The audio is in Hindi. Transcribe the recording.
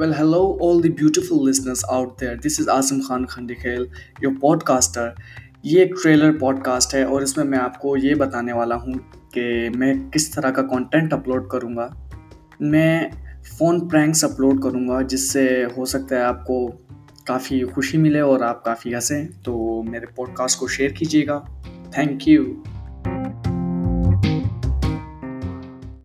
Well, hello, all the beautiful listeners out there. This is Asim Khan Khandikhel, your podcaster ये एक ट्रेलर पॉडकास्ट है और इसमें मैं आपको ये बताने वाला हूँ कि मैं किस तरह का कंटेंट अपलोड करूँगा। मैं फ़ोन प्रैंक्स अपलोड करूँगा जिससे हो सकता है आपको काफ़ी खुशी मिले और आप काफ़ी हंसें। तो मेरे पॉडकास्ट को शेयर कीजिएगा। Thank you